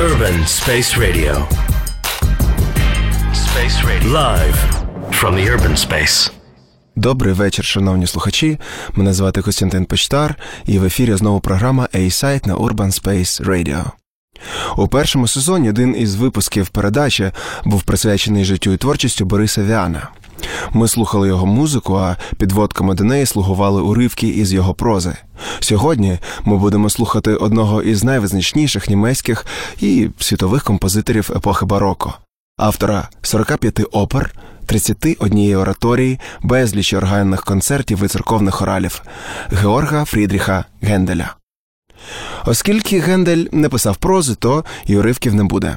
Urban Space Radio. Space Radio. Live from the urban space. Добрий вечір, шановні слухачі. Мене звати Костянтин Почтар, і в ефірі знову програма A-Site на Urban Space Radio. У першому сезоні один із випусків передачі був присвячений життю і творчістю Бориса Віана. Ми слухали його музику, а підводками до неї слугували уривки із його прози. Сьогодні ми будемо слухати одного із найвизначніших німецьких і світових композиторів епохи бароко, автора 45 опер, 31 ораторії, безліч органних концертів і церковних хоралів Георга Фрідріха Генделя. Оскільки Гендель не писав прози, то і уривків не буде.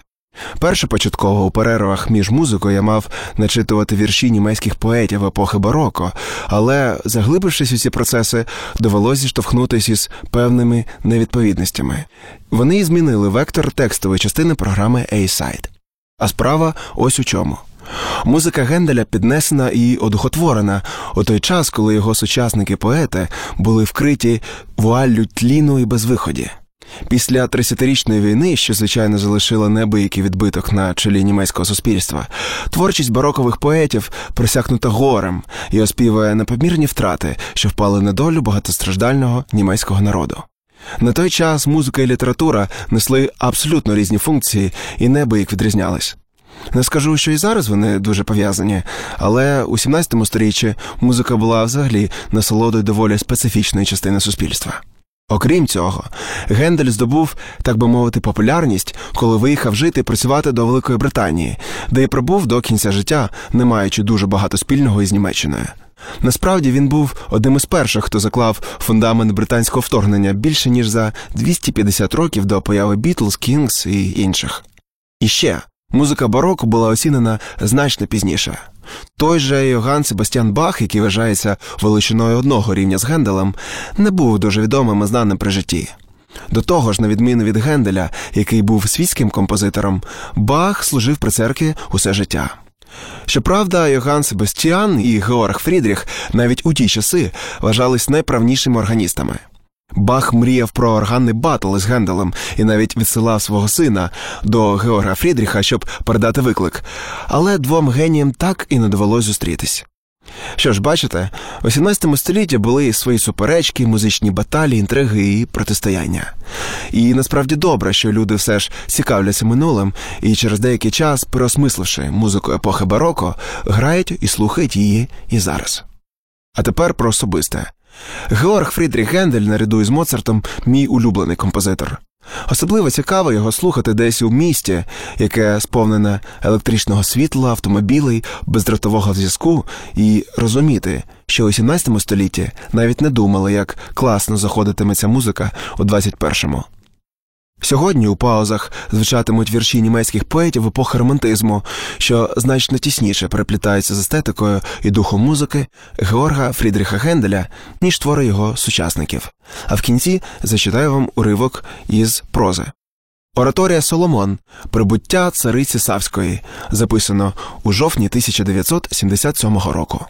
Перше початково у перервах між музикою я мав начитувати вірші німецьких поетів епохи бароко, але, заглибившись у ці процеси, довелося зіштовхнутися із певними невідповідностями. Вони і змінили вектор текстової частини програми A-Side. А справа ось у чому. Музика Генделя піднесена і одухотворена у той час, коли його сучасники поети були вкриті вуаллю тліну і безвиході. Після 30-річної війни, що звичайно залишила неабиякий відбиток на чолі німецького суспільства, творчість барокових поетів просякнута горем і оспівує непомірні втрати, що впали на долю багатостраждального німецького народу. На той час музика і література несли абсолютно різні функції і неабияк відрізнялись. Не скажу, що і зараз вони дуже пов'язані, але у 17 сторіччі музика була взагалі насолодою доволі специфічної частини суспільства. Окрім цього, Гендель здобув, так би мовити, популярність, коли виїхав жити і працювати до Великої Британії, де й пробув до кінця життя, не маючи дуже багато спільного із Німеччиною. Насправді він був одним із перших, хто заклав фундамент британського вторгнення більше ніж за 250 років до появи Бітлз, Кінгс і інших. І ще музика бароко була оцінена значно пізніше. Той же Йоган Себастьян Бах, який вважається величиною одного рівня з Генделем, не був дуже відомим і знаним при житті. До того ж, на відміну від Генделя, який був світським композитором, Бах служив при церкві усе життя. Щоправда, Йоган Себастьян і Георг Фрідріх навіть у ті часи вважались найправнішими органістами. Бах мріяв про органний батл із Генделем і навіть відсилав свого сина до Георга Фрідріха, щоб передати виклик, але двом геніям так і не довелось зустрітись. Що ж, бачите, у 17 столітті були свої суперечки, музичні баталі, інтриги і протистояння. І насправді добре, що люди все ж цікавляться минулим і через деякий час, переосмисливши музику епохи бароко, грають і слухають її і зараз. А тепер про особисте. Георг Фрідріх Гендель наряду із Моцартом мій улюблений композитор. Особливо цікаво його слухати десь у місті, яке сповнене електричного світла, автомобілей, бездротового зв'язку, і розуміти, що у 17 столітті навіть не думали, як класно заходитиме ця музика у 21-му. Сьогодні у паузах звучатимуть вірші німецьких поетів епохи романтизму, що значно тісніше переплітаються з естетикою і духом музики Георга Фрідріха Генделя, ніж твори його сучасників. А в кінці зачитаю вам уривок із прози. Ораторія Соломон Прибуття цариці Савської записано у жовтні 1977 року.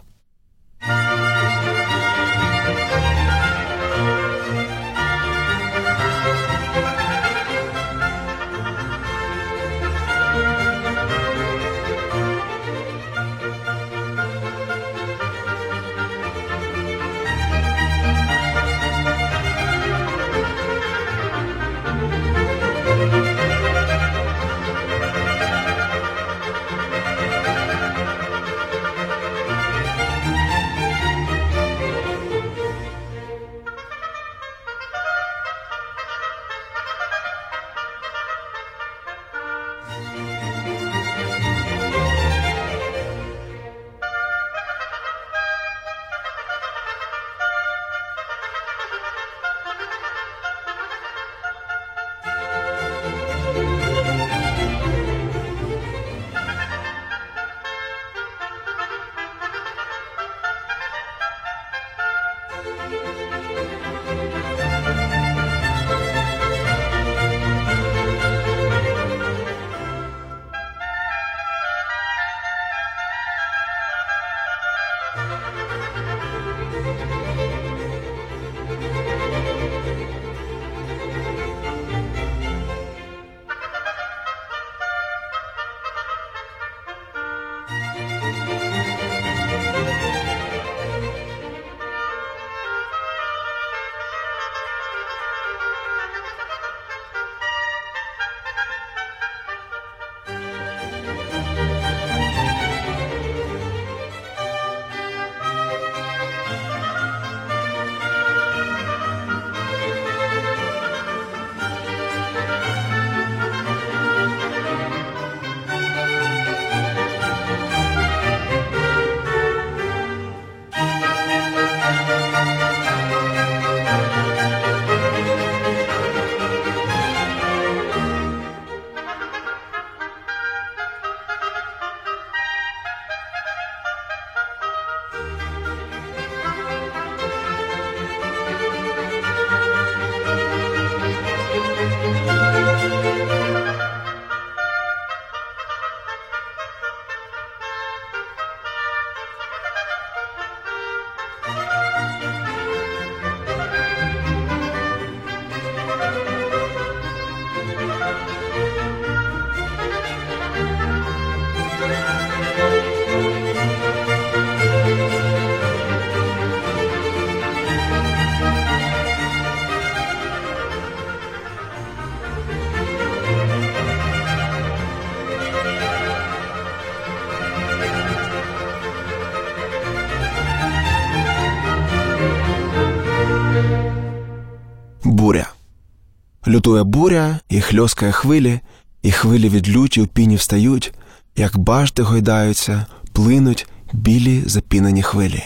Лютує буря і хльоскає хвилі, і хвилі від люті у піні встають, як башти гойдаються, плинуть білі запінені хвилі.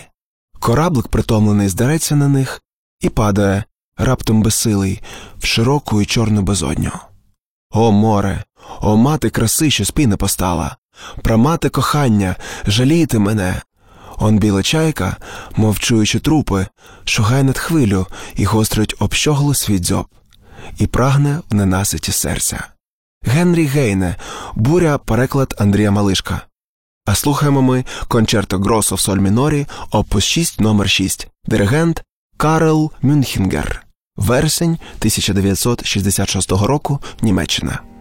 Кораблик, притомлений, здареться на них і падає, раптом безсилий, в широку і чорну безодню. О море, о мати краси, що спіни постала, прамати кохання, жалійте мене. Он біла чайка, мовчуючи трупи, шугає над хвилю і гострить об щоглу свій дзьоб, і прагне в ненаситі серця. Генрі Гейне, буря, переклад Андрія Малишка. А слухаємо ми концерто Гросо в соль мінорі, опус 6 номер 6 диригент Карел Мюнхінгер, вересень 1966 року, Німеччина.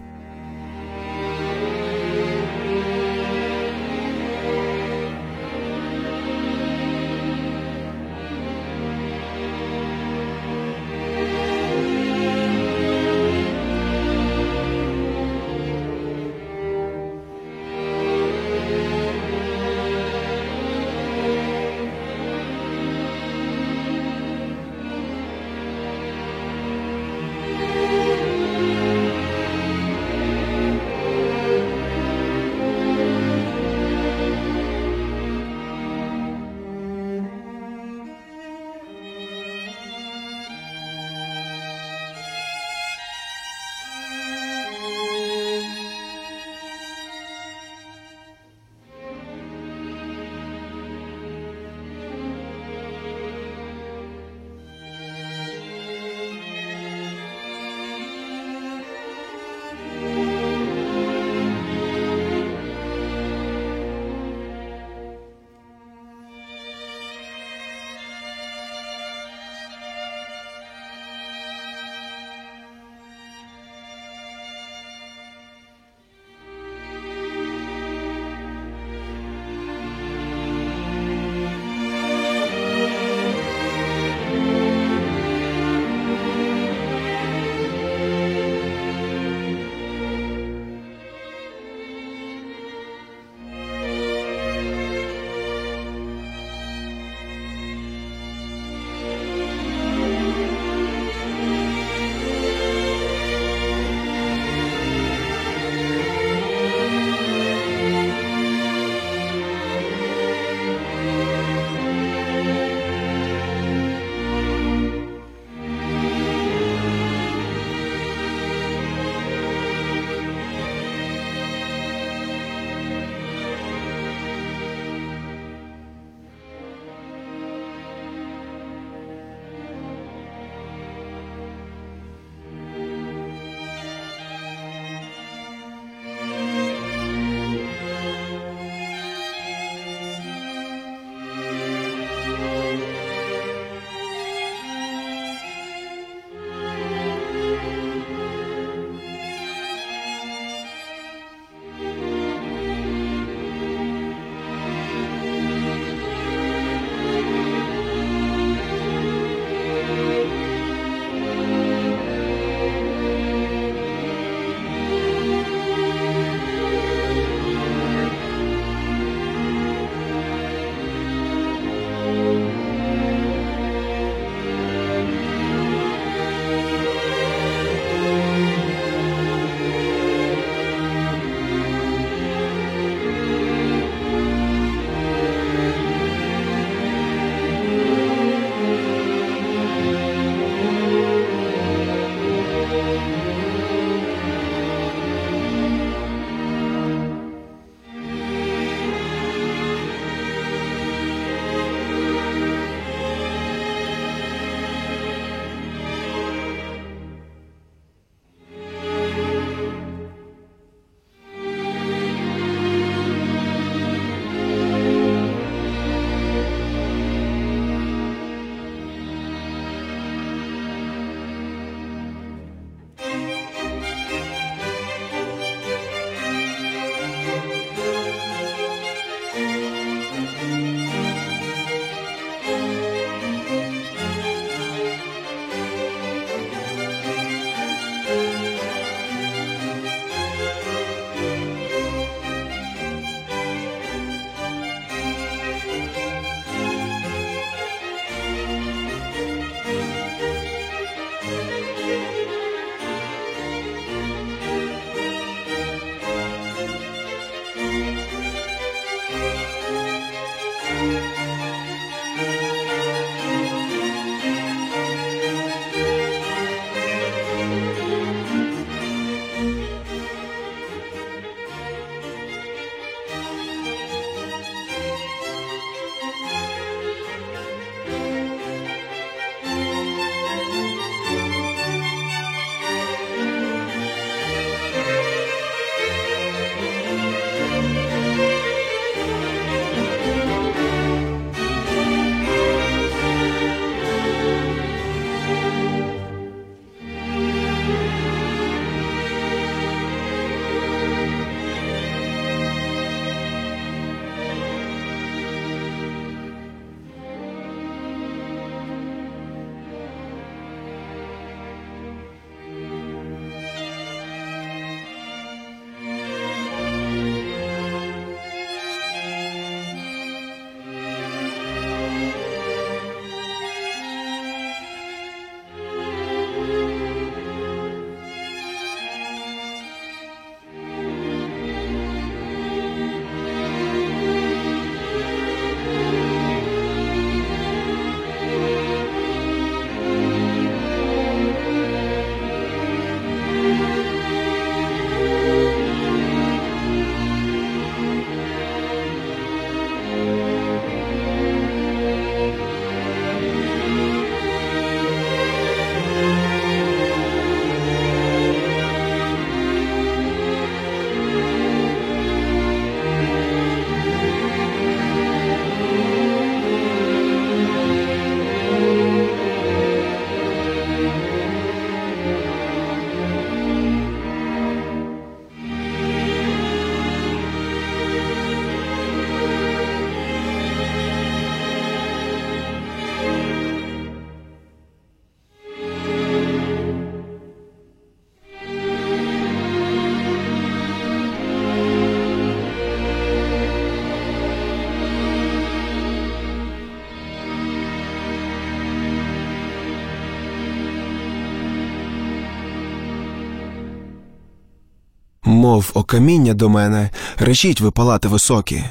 Мов окаміння до мене, речіть ви палати високі,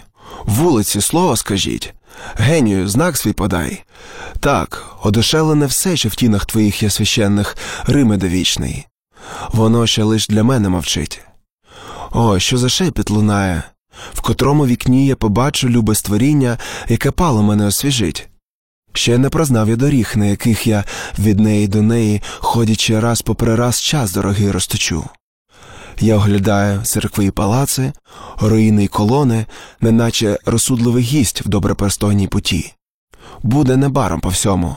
вулиці слово скажіть, генію знак свій подай. Так, одушелене все, що в тінах твоїх є священних, Риме довічний. Воно ще лиш для мене мовчить. О, що за шепіт лунає, в котрому вікні я побачу любе створіння, яке пало мене освіжить. Ще не прознав я доріг, на яких я від неї до неї, ходячи раз попри раз час дорогий розточу. Я оглядаю церкви і палаци, руїни й колони, неначе розсудливий гість в добропристойній путі. Буде небаром по всьому.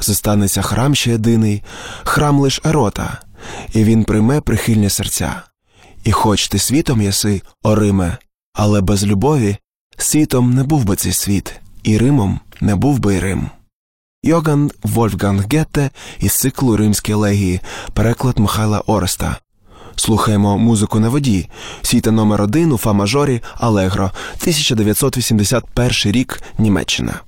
Зостанеться храм ще єдиний, храм лиш ерота, і він прийме прихильні серця. І хоч ти світом єси, о Риме, але без любові світом не був би цей світ, і Римом не був би й Рим. Йоган Вольфганг Гетте із циклу Римські елегії, переклад Михайла Ореста. Слухаємо музику на воді. світа. номер один у фа мажорі Алегро, 1981 рік Німеччина.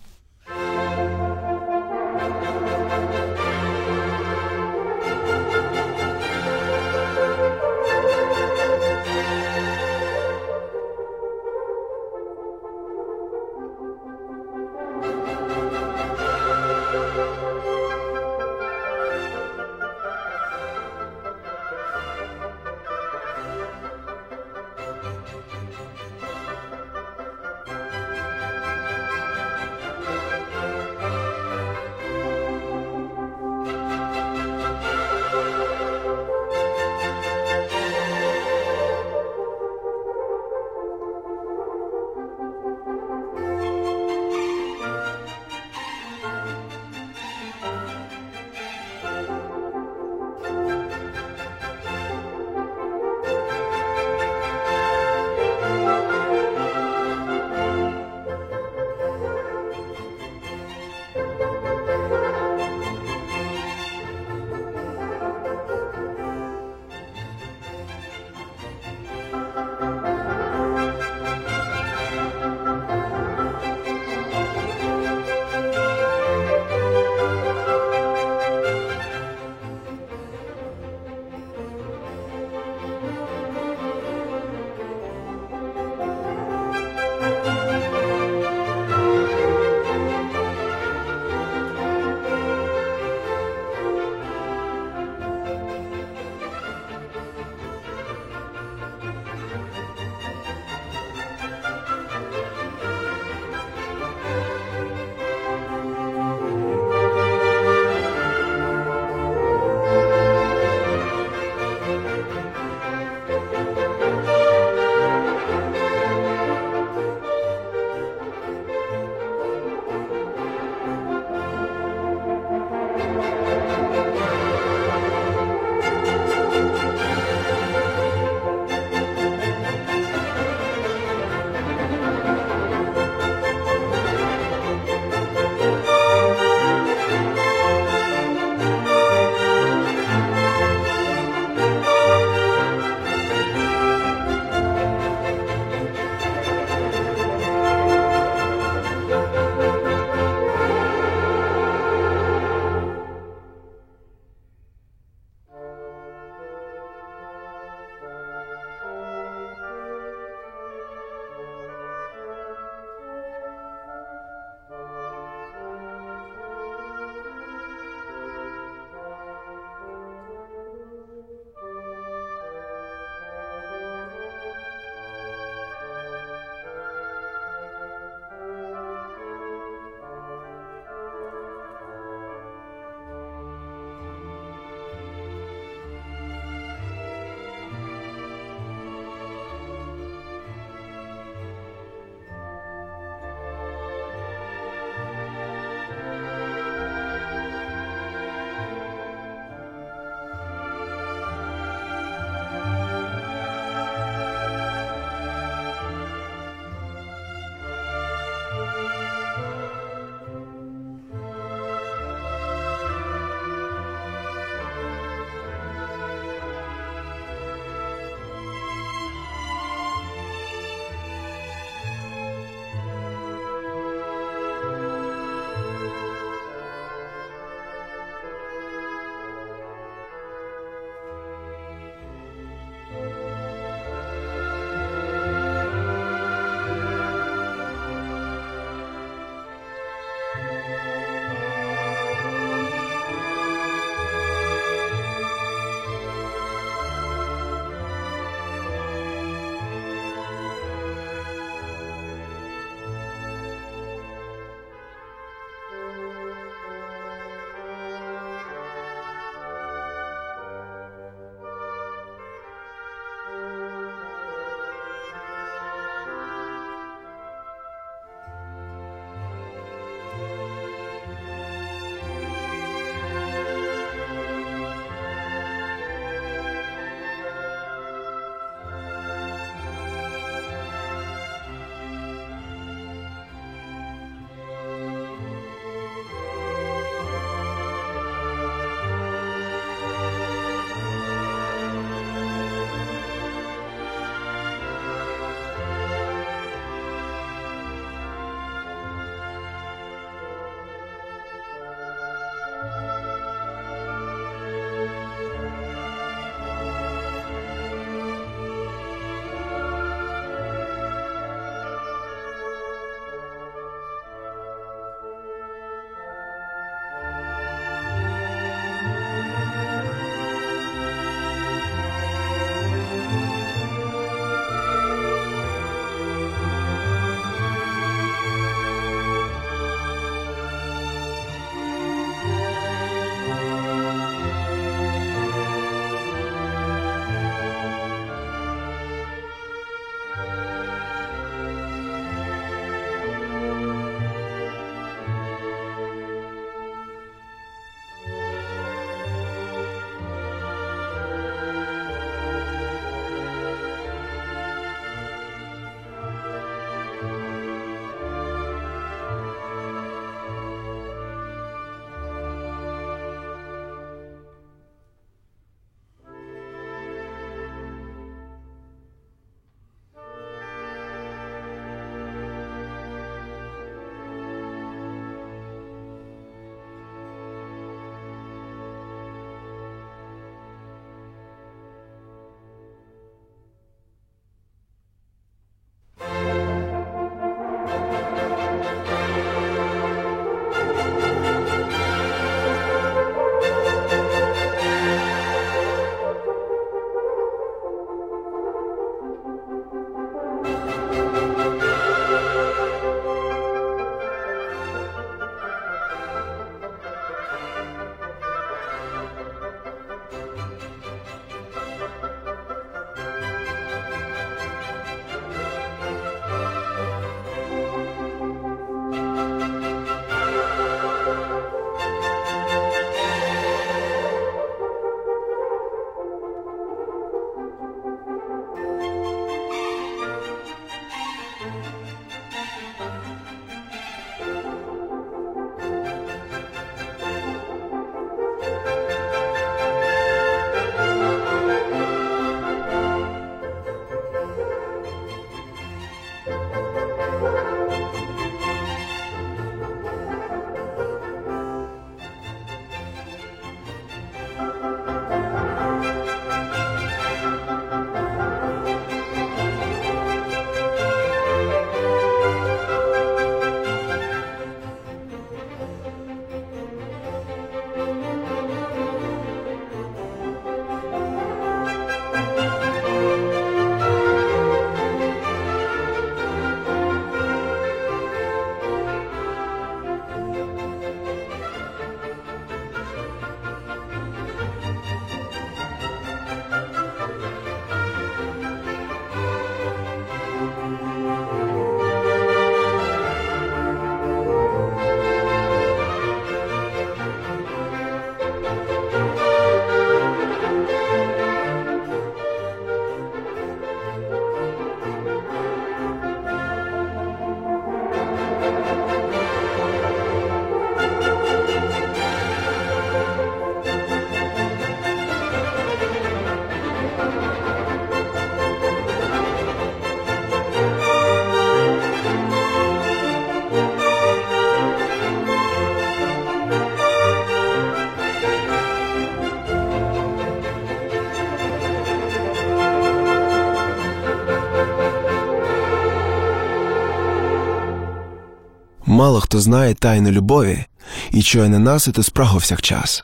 Мало хто знає тайну любові і чує ненаситу спрагу всякчас.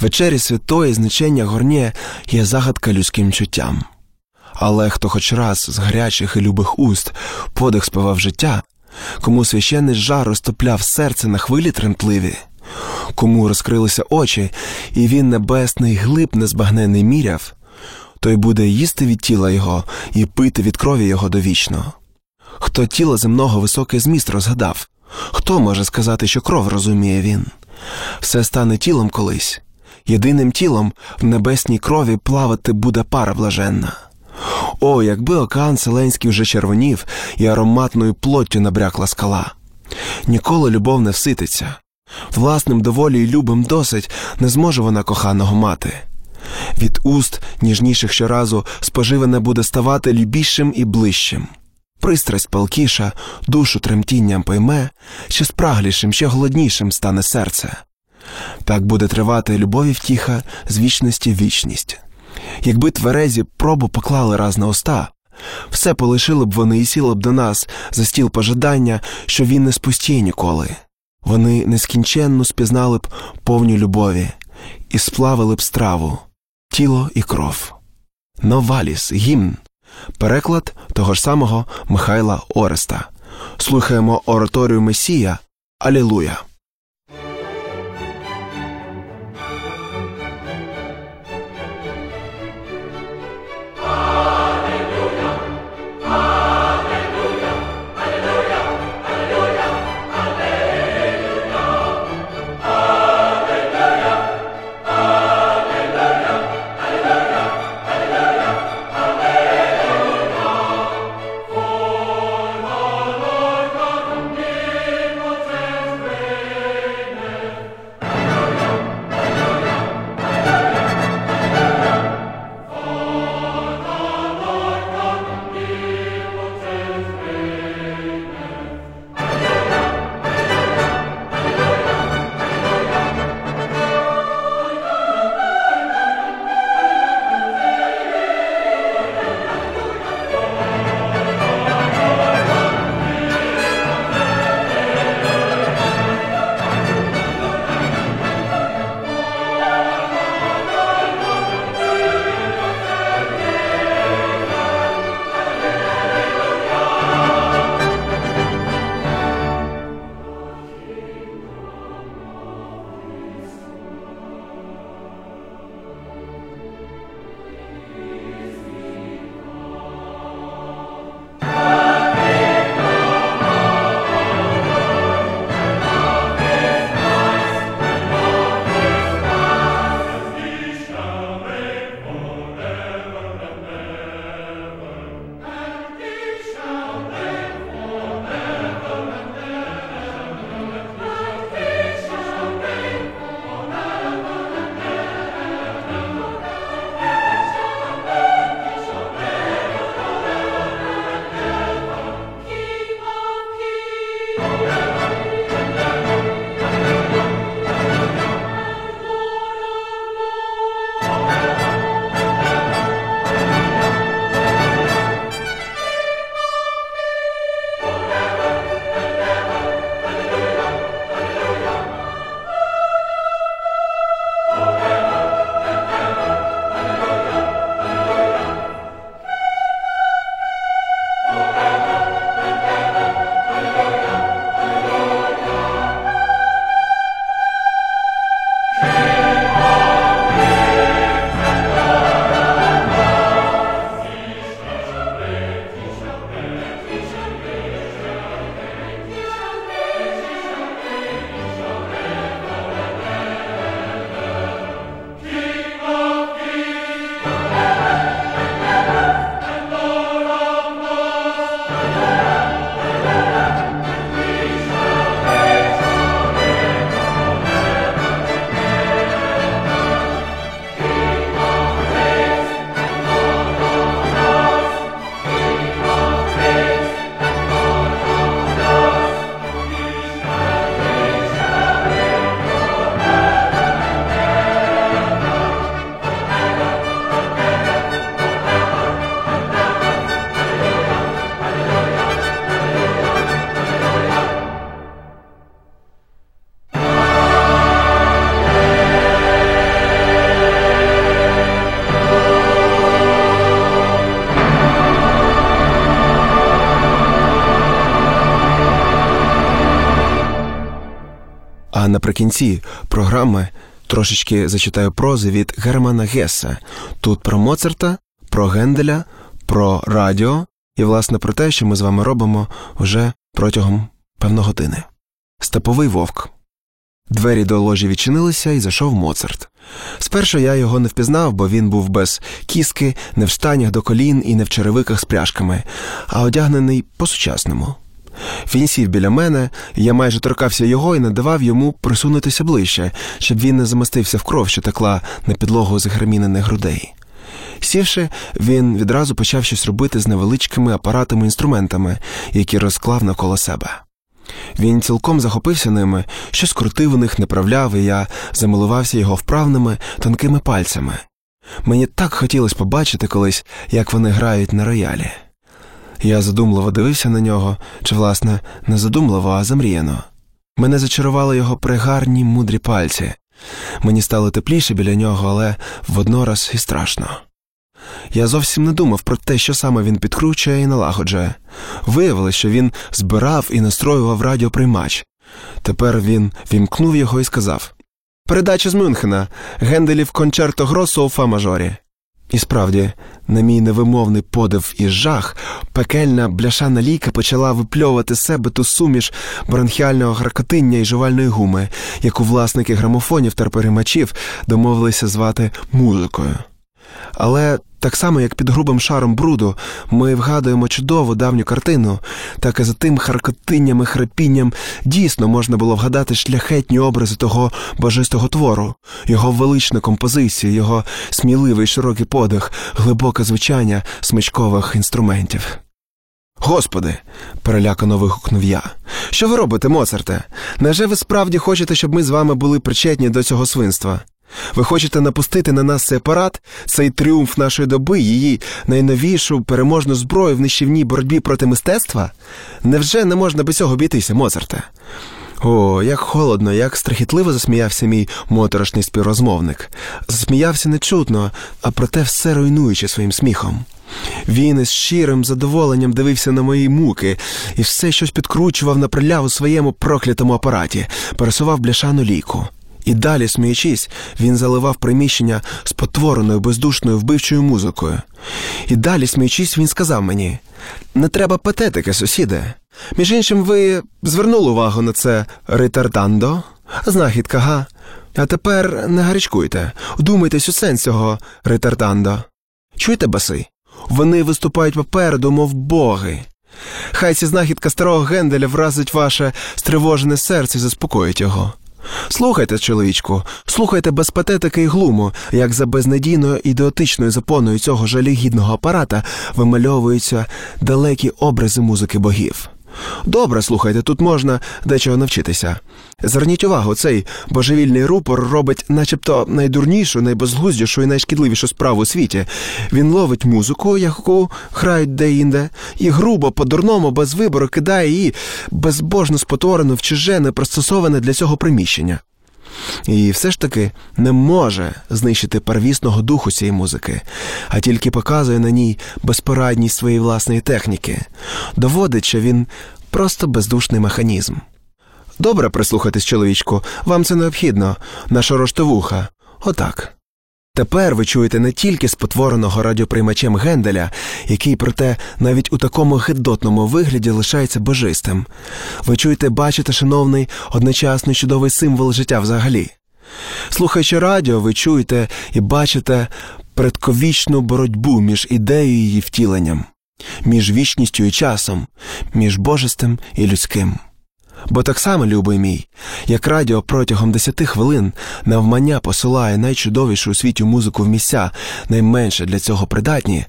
Вечері святої значення горнє є загадка людським чуттям. Але хто хоч раз з гарячих і любих уст подих спивав життя, кому священний жар розтопляв серце на хвилі тремтливі, кому розкрилися очі, і він небесний глиб незбагнений міряв, той буде їсти від тіла його і пити від крові його довічно. Хто тіло земного високий зміст розгадав, хто може сказати, що кров розуміє він? Все стане тілом колись, єдиним тілом в небесній крові плавати буде пара блаженна. О, якби океан Селенський вже червонів і ароматною плоттю набрякла скала. Ніколи любов не всититься. Власним доволі й любим досить не зможе вона коханого мати. Від уст ніжніших щоразу споживане буде ставати любішим і ближчим. Пристрасть палкіша, душу тремтінням пойме, ще спраглішим, ще голоднішим стане серце. Так буде тривати любові втіха з вічності в вічність. Якби тверезі пробу поклали раз на уста, все полишили б вони і сіли б до нас за стіл пожадання, що він не спустіє ніколи. Вони нескінченно спізнали б повню любові і сплавили б страву, тіло і кров. Новаліс, гімн. Переклад того ж самого Михайла Ореста. Слухаємо ораторію Месія Алілуя. А наприкінці програми трошечки зачитаю прози від Германа Гесса. Тут про Моцарта, про Генделя, про радіо і, власне, про те, що ми з вами робимо вже протягом певної години. Степовий вовк. Двері до ложі відчинилися і зайшов Моцарт. Спершу я його не впізнав, бо він був без кіски, не в станях до колін і не в черевиках з пряжками, а одягнений по-сучасному. Він сів біля мене, я майже торкався його і не давав йому присунутися ближче, щоб він не замастився в кров, що текла на підлогу загремінених грудей. Сівши, він відразу почав щось робити з невеличкими апаратами інструментами, які розклав навколо себе. Він цілком захопився ними, щось крутив у них, направляв, і я замилувався його вправними, тонкими пальцями. Мені так хотілося побачити колись, як вони грають на роялі. Я задумливо дивився на нього, чи, власне, не задумливо, а замріяно. Мене зачарували його пригарні мудрі пальці. Мені стало тепліше біля нього, але воднораз і страшно. Я зовсім не думав про те, що саме він підкручує і налагоджує. Виявилось, що він збирав і настроював радіоприймач. Тепер він вімкнув його і сказав Передача з Мюнхена, Генделів кончерто Гросо у фа мажорі. І справді, на мій невимовний подив і жах, пекельна бляшана ліка почала випльовувати себе ту суміш бронхіального гракотиння і жувальної гуми, яку власники грамофонів та перемачів домовилися звати музикою. Але так само, як під грубим шаром бруду, ми вгадуємо чудову давню картину, так і за тим харкотинням і храпінням дійсно можна було вгадати шляхетні образи того божистого твору, його величну композицію, його сміливий широкий подих, глибоке звучання смичкових інструментів. Господи, перелякано вигукнув я. Що ви робите, Моцарте? Неже ви справді хочете, щоб ми з вами були причетні до цього свинства? Ви хочете напустити на нас цей апарат, цей тріумф нашої доби, її найновішу переможну зброю в нищівній боротьбі проти мистецтва? Невже не можна без цього обійтися, Моцарте? О, як холодно, як страхітливо засміявся мій моторошний співрозмовник. Засміявся нечутно, а проте все руйнуючи своїм сміхом. Він із щирим задоволенням дивився на мої муки і все щось підкручував на приляв своєму проклятому апараті, пересував бляшану ліку. І далі, сміючись, він заливав приміщення спотвореною, бездушною вбивчою музикою. І далі, сміючись, він сказав мені: не треба патетики, сусіде. Між іншим, ви звернули увагу на це ретардандо, знахідка, га? А тепер не гарячкуйте, вдумайтесь у сенс цього ретардандо. Чуєте, баси? Вони виступають попереду, мов боги. Хай ці знахідка старого Генделя вразить ваше стривожене серце і заспокоїть його. Слухайте, чоловічку, слухайте без патетики і глуму, як за безнадійною ідеотичною запоною цього жалігідного апарата вимальовуються далекі образи музики богів. Добре, слухайте, тут можна дечого навчитися. Зверніть увагу, цей божевільний рупор робить начебто найдурнішу, найбезглуздішу і найшкідливішу справу у світі. Він ловить музику, яку грають де-інде, і грубо, по-дурному, без вибору кидає її безбожно спотворену в чуже, непристосоване для цього приміщення. І все ж таки не може знищити первісного духу цієї музики, а тільки показує на ній безпорадність своєї власної техніки, доводить, що він просто бездушний механізм. Добре прислухатись, чоловічку, вам це необхідно, наша роштовуха. Отак. Тепер ви чуєте не тільки спотвореного радіоприймачем Генделя, який, проте, навіть у такому гидотному вигляді лишається божистим. Ви чуєте, бачите, шановний, одночасний чудовий символ життя взагалі. Слухаючи радіо, ви чуєте і бачите предковічну боротьбу між ідеєю і її втіленням, між вічністю і часом, між божестим і людським. Бо так само, любий мій, як радіо протягом десяти хвилин навмання посилає найчудовішу у світі музику в місця, найменше для цього придатні,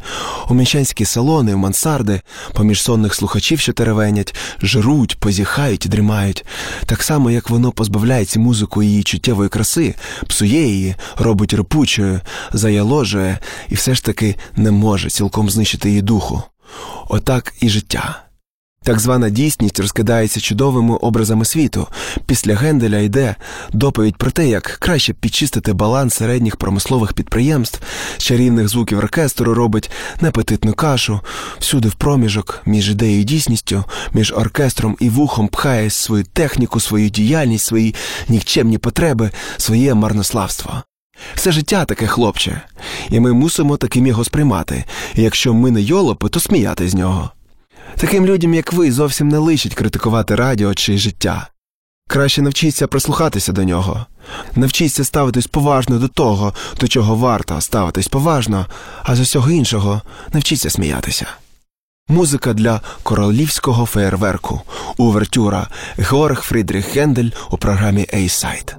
у міщанські салони, в мансарди, поміж сонних слухачів, що теревенять, жруть, позіхають і дрімають, так само, як воно позбавляється музику її чуттєвої краси, псує її, робить репучою, заяложує і все ж таки не може цілком знищити її духу. Отак і життя. Так звана дійсність розкидається чудовими образами світу. Після Генделя йде доповідь про те, як краще підчистити баланс середніх промислових підприємств, чарівних звуків оркестру робить непетитну кашу, всюди в проміжок між ідеєю і дійсністю, між оркестром і вухом пхає свою техніку, свою діяльність, свої нікчемні потреби, своє марнославство. Все життя таке хлопче, і ми мусимо таким його сприймати. І якщо ми не йолопи, то сміяти з нього. Таким людям, як ви, зовсім не личить критикувати радіо чи життя. Краще навчіться прислухатися до нього, навчіться ставитись поважно до того, до чого варто ставитись поважно, а з усього іншого навчіться сміятися. Музика для королівського феєрверку Увертюра Георг Фрідріх Гендель у програмі A-Side.